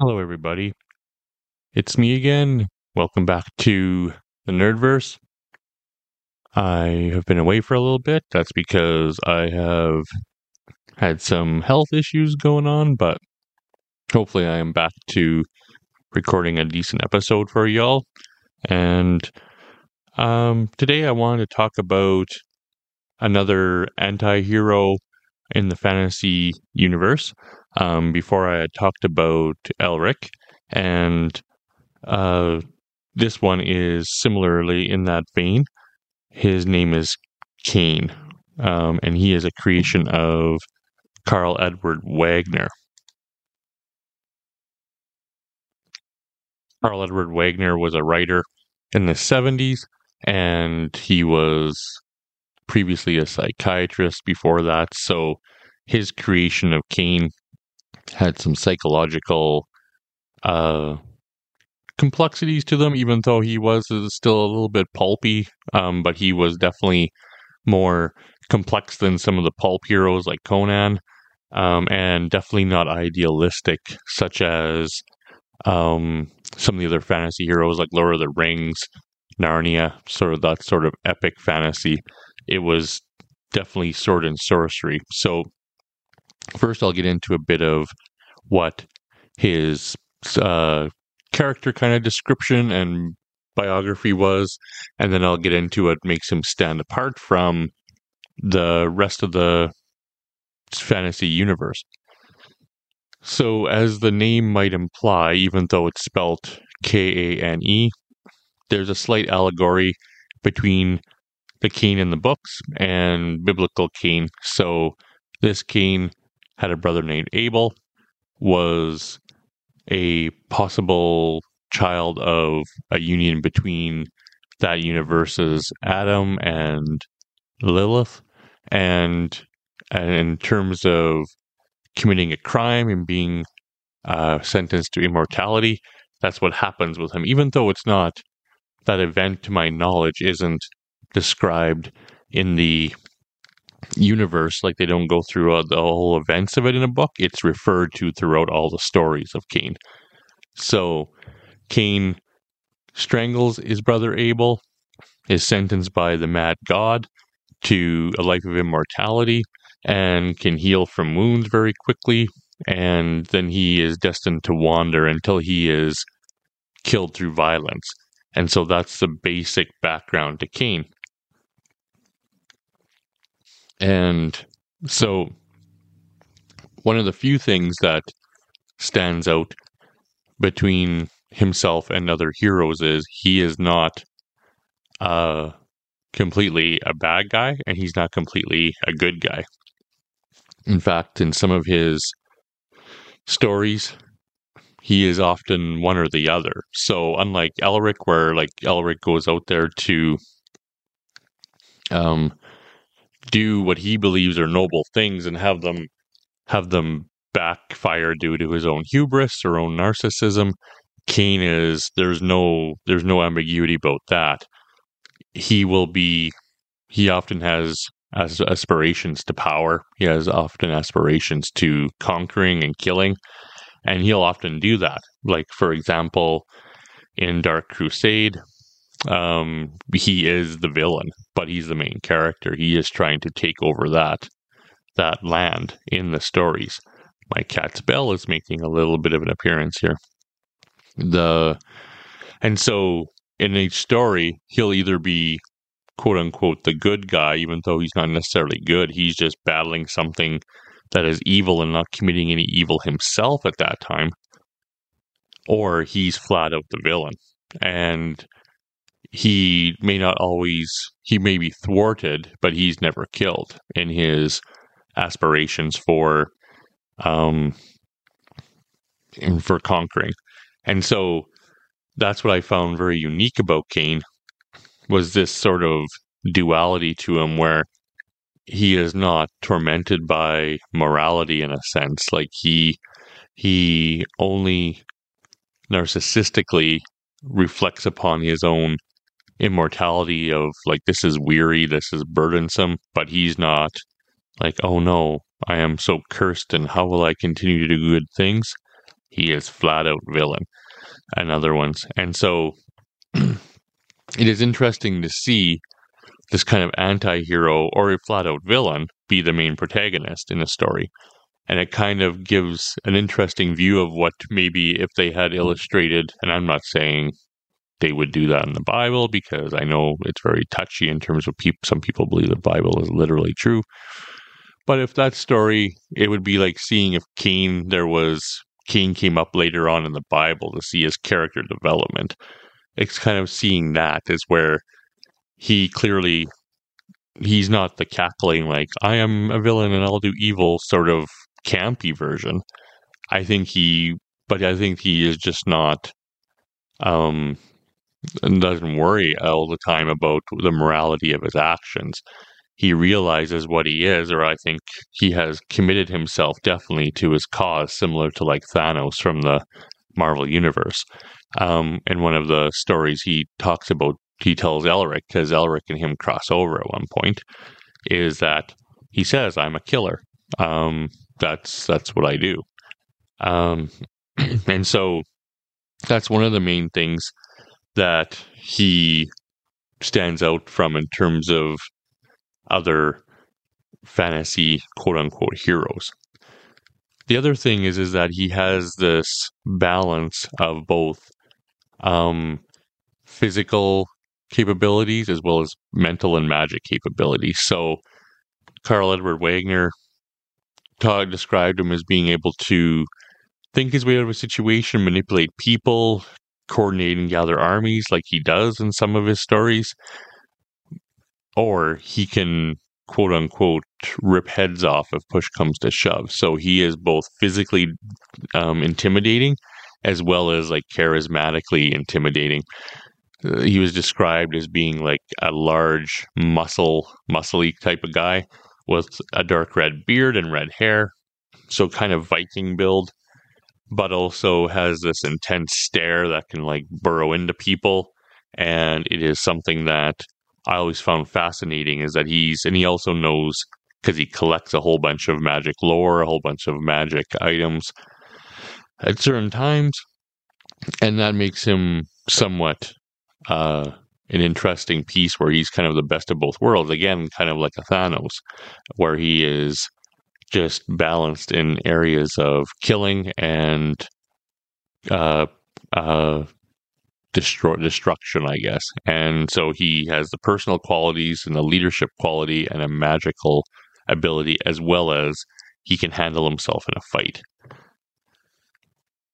Hello, everybody. It's me again. Welcome back to the Nerdverse. I have been away for a little bit. That's because I have had some health issues going on, but hopefully, I am back to recording a decent episode for y'all. And um, today, I wanted to talk about another anti hero in the fantasy universe. Um, before I had talked about Elric, and uh, this one is similarly in that vein. His name is Kane, um, and he is a creation of Karl Edward Wagner. Karl Edward Wagner was a writer in the 70s, and he was previously a psychiatrist before that. So his creation of Kane had some psychological uh, complexities to them, even though he was still a little bit pulpy. Um, but he was definitely more complex than some of the pulp heroes like Conan, um, and definitely not idealistic, such as um, some of the other fantasy heroes like Lord of the Rings, Narnia, sort of that sort of epic fantasy. It was definitely sword and sorcery. So first I'll get into a bit of what his uh, character kind of description and biography was, and then I'll get into what makes him stand apart from the rest of the fantasy universe. So, as the name might imply, even though it's spelt K A N E, there's a slight allegory between the Kane in the books and biblical Cain. So, this Kane had a brother named Abel, was a possible child of a union between that universe's Adam and Lilith. And, and in terms of committing a crime and being uh, sentenced to immortality, that's what happens with him. Even though it's not, that event to my knowledge isn't described in the universe, like they don't go through uh, the whole events of it in a book. It's referred to throughout all the stories of Kane. So Kane strangles his brother Abel, is sentenced by the mad god to a life of immortality, and can heal from wounds very quickly. And then he is destined to wander until he is killed through violence. And so that's the basic background to Kane. And so, one of the few things that stands out between himself and other heroes is he is not uh, completely a bad guy and he's not completely a good guy. In fact, in some of his stories, he is often one or the other. So, unlike Elric, where like Elric goes out there to um, do what he believes are noble things and have them have them backfire due to his own hubris or own narcissism. Kane is there's no there's no ambiguity about that. He will be he often has as aspirations to power. He has often aspirations to conquering and killing, and he'll often do that. Like for example, in Dark Crusade, um, he is the villain, but he's the main character. He is trying to take over that that land in the stories. My cat's bell is making a little bit of an appearance here. The and so in each story, he'll either be quote unquote the good guy, even though he's not necessarily good. He's just battling something that is evil and not committing any evil himself at that time. Or he's flat out the villain. And he may not always he may be thwarted, but he's never killed in his aspirations for um for conquering. And so that's what I found very unique about Kane was this sort of duality to him where he is not tormented by morality in a sense like he he only narcissistically reflects upon his own immortality of like this is weary, this is burdensome, but he's not like, oh no, I am so cursed and how will I continue to do good things? He is flat out villain and other ones. And so it is interesting to see this kind of anti hero or a flat out villain be the main protagonist in a story. And it kind of gives an interesting view of what maybe if they had illustrated, and I'm not saying they would do that in the Bible because I know it's very touchy in terms of people. Some people believe the Bible is literally true. But if that story, it would be like seeing if Cain, there was, Cain came up later on in the Bible to see his character development. It's kind of seeing that is where he clearly, he's not the cackling, like, I am a villain and I'll do evil sort of campy version. I think he, but I think he is just not, um, and doesn't worry all the time about the morality of his actions. He realizes what he is, or I think he has committed himself definitely to his cause, similar to like Thanos from the Marvel Universe. Um, in one of the stories, he talks about, he tells Elric, because Elric and him cross over at one point, is that he says, I'm a killer. Um, that's that's what I do. Um, and so that's one of the main things that he stands out from in terms of other fantasy quote unquote heroes. The other thing is is that he has this balance of both um, physical capabilities as well as mental and magic capabilities. So Karl Edward Wagner Todd described him as being able to think his way out of a situation, manipulate people, coordinate and gather armies like he does in some of his stories. Or he can quote unquote rip heads off if push comes to shove. So he is both physically um, intimidating as well as like charismatically intimidating. Uh, he was described as being like a large muscle, muscly type of guy with a dark red beard and red hair. So kind of Viking build but also has this intense stare that can like burrow into people. And it is something that I always found fascinating is that he's, and he also knows because he collects a whole bunch of magic lore, a whole bunch of magic items at certain times. And that makes him somewhat uh, an interesting piece where he's kind of the best of both worlds. Again, kind of like a Thanos, where he is just balanced in areas of killing and uh, uh, destroy destruction, I guess. And so he has the personal qualities and the leadership quality and a magical ability, as well as he can handle himself in a fight.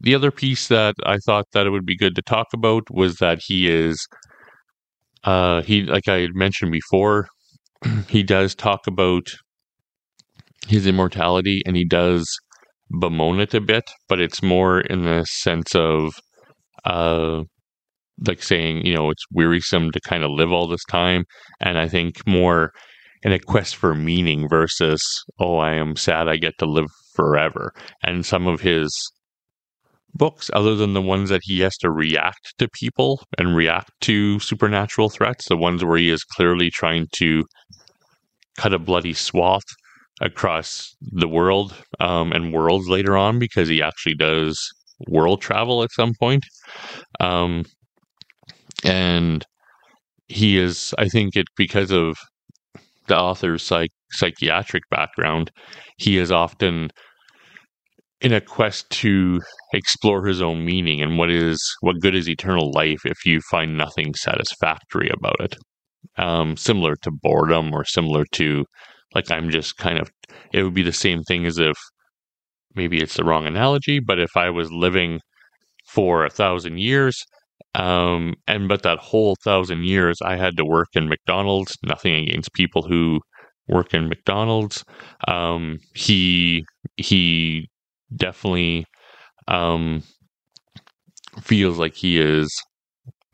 The other piece that I thought that it would be good to talk about was that he is, uh, he like I had mentioned before, he does talk about his immortality and he does bemoan it a bit, but it's more in the sense of uh like saying, you know, it's wearisome to kind of live all this time. And I think more in a quest for meaning versus, oh, I am sad I get to live forever. And some of his books, other than the ones that he has to react to people and react to supernatural threats, the ones where he is clearly trying to cut a bloody swath across the world um, and worlds later on because he actually does world travel at some point. Um, and he is, I think, it because of the author's psych, psychiatric background, he is often in a quest to explore his own meaning and what is what good is eternal life if you find nothing satisfactory about it. Um, similar to boredom or similar to like I'm just kind of, it would be the same thing as if maybe it's the wrong analogy, but if I was living for a thousand years, um, and but that whole thousand years I had to work in McDonald's, nothing against people who work in McDonald's. Um, he, he definitely, um, feels like he is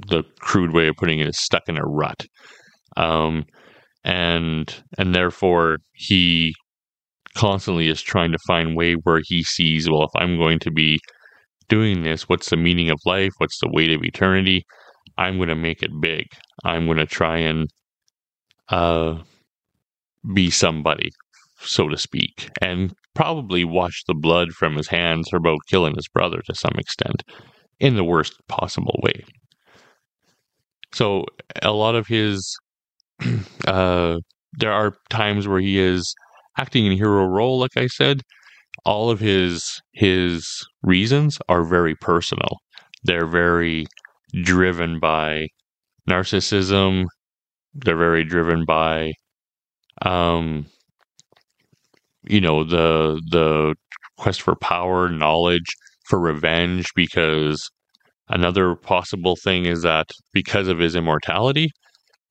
the crude way of putting it is stuck in a rut. Um, and and therefore he constantly is trying to find way where he sees well if i'm going to be doing this what's the meaning of life? What's the weight of eternity? I'm going to make it big. I'm going to try and uh be somebody so to speak and probably wash the blood from his hands or about killing his brother to some extent in the worst possible way. So a lot of his uh, there are times where he is acting in hero role, like I said. All of his his reasons are very personal. They're very driven by narcissism. They're very driven by um you know the the quest for power, knowledge, for revenge because another possible thing is that because of his immortality,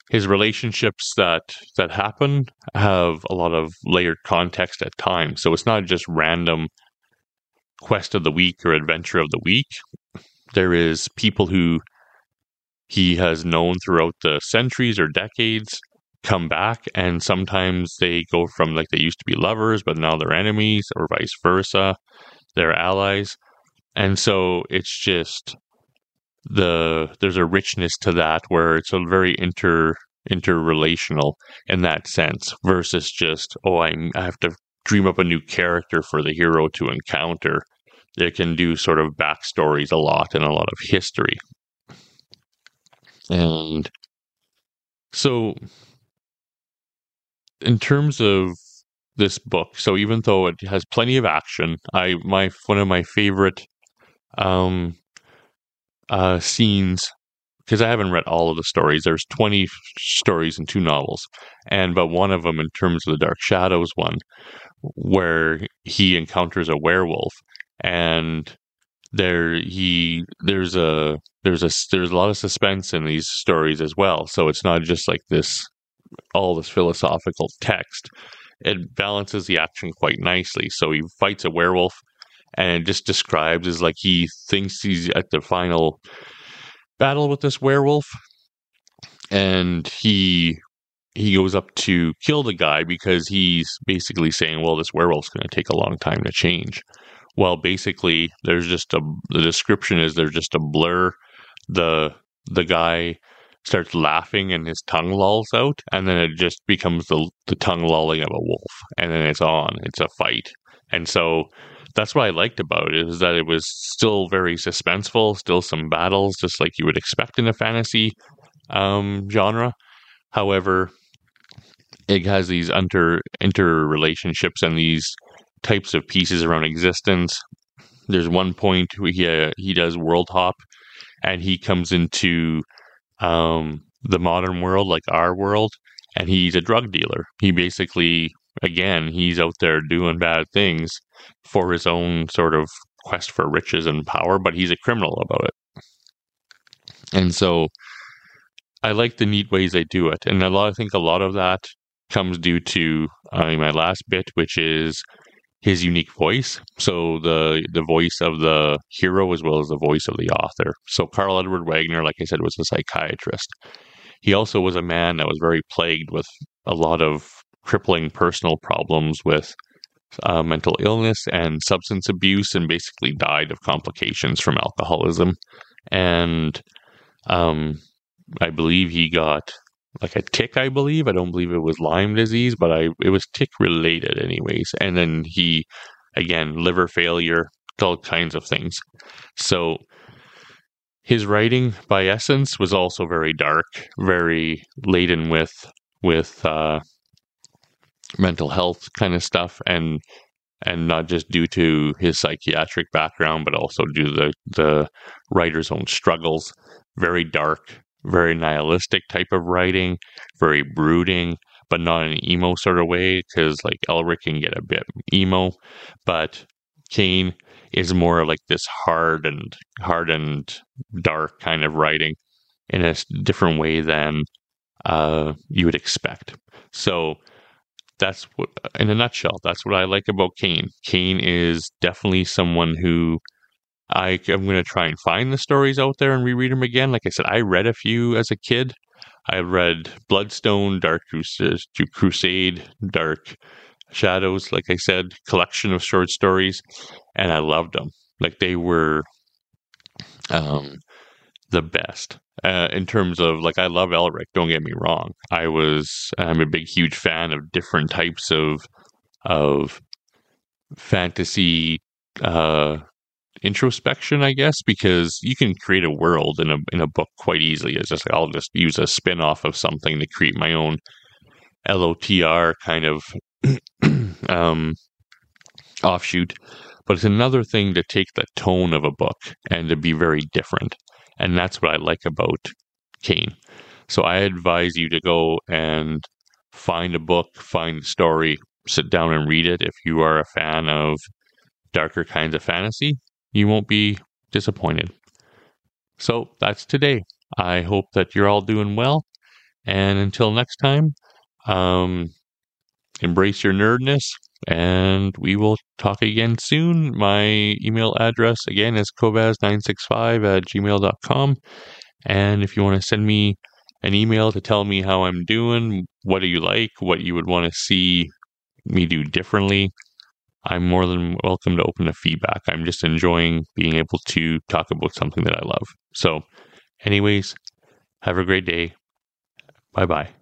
his relationships that that happen have a lot of layered context at times. So it's not just random quest of the week or adventure of the week. There is people who he has known throughout the centuries or decades come back and sometimes they go from like they used to be lovers but now they're enemies or vice versa they're allies and so it's just the there's a richness to that where it's a very inter interrelational in that sense versus just oh I'm, I have to dream up a new character for the hero to encounter. They can do sort of backstories a lot and a lot of history. And so in terms of this book, so even though it has plenty of action, I my one of my favorite um uh scenes because I haven't read all of the stories. There's 20 stories and two novels, and but one of them in terms of the Dark Shadows one, where he encounters a werewolf, and there he there's a there's a there's a lot of suspense in these stories as well. So it's not just like this all this philosophical text. It balances the action quite nicely. So he fights a werewolf and just describes as like he thinks he's at the final battle with this werewolf and he he goes up to kill the guy because he's basically saying well this werewolf's going to take a long time to change. Well basically there's just a the description is there's just a blur. The the guy starts laughing and his tongue lolls out, and then it just becomes the the tongue lolling of a wolf, and then it's on. It's a fight, and so that's what I liked about it is that it was still very suspenseful, still some battles, just like you would expect in a fantasy um, genre. However, it has these inter interrelationships and these types of pieces around existence. There's one point he uh, he does world hop, and he comes into um, the modern world, like our world, and he's a drug dealer. He basically, again, he's out there doing bad things for his own sort of quest for riches and power, but he's a criminal about it. And so I like the neat ways they do it. And a lot, I think a lot of that comes due to uh, my last bit, which is his unique voice. So the the voice of the hero as well as the voice of the author. So Karl Edward Wagner, like I said, was a psychiatrist. He also was a man that was very plagued with a lot of crippling personal problems with uh, mental illness and substance abuse, and basically died of complications from alcoholism. And um, I believe he got like a tick, I believe. I don't believe it was Lyme disease, but I it was tick related, anyways. And then he, again, liver failure, all kinds of things. So his writing, by essence, was also very dark, very laden with with uh, mental health kind of stuff, and and not just due to his psychiatric background, but also due to the the writer's own struggles. Very dark, very nihilistic type of writing, very brooding, but not in an emo sort of way, because like Elric can get a bit emo, but Kane is more like this hard and hard and dark kind of writing in a different way than uh, you would expect. So that's what, in a nutshell, that's what I like about Kane. Kane is definitely someone who I, am going to try and find the stories out there and reread them again. Like I said, I read a few as a kid. I read Bloodstone, Dark Crusade, Dark Shadows, like I said, collection of short stories, and I loved them. Like they were um, the best uh, in terms of like I love Elric. Don't get me wrong. I was I'm a big huge fan of different types of of fantasy uh, introspection, I guess, because you can create a world in a in a book quite easily. It's just like I'll just use a spin off of something to create my own LOTR kind of um, offshoot. But it's another thing to take the tone of a book and to be very different. And that's what I like about Kane. So I advise you to go and find a book, find a story, sit down and read it. If you are a fan of darker kinds of fantasy, you won't be disappointed. So that's today. I hope that you're all doing well. And until next time, um, embrace your nerdness, and we will talk again soon. My email address again is kobaz965 at gmail.com. And if you want to send me an email to tell me how I'm doing, what do you like, what you would want to see me do differently, I'm more than welcome to open to feedback. I'm just enjoying being able to talk about something that I love. So, anyways, have a great day. Bye bye.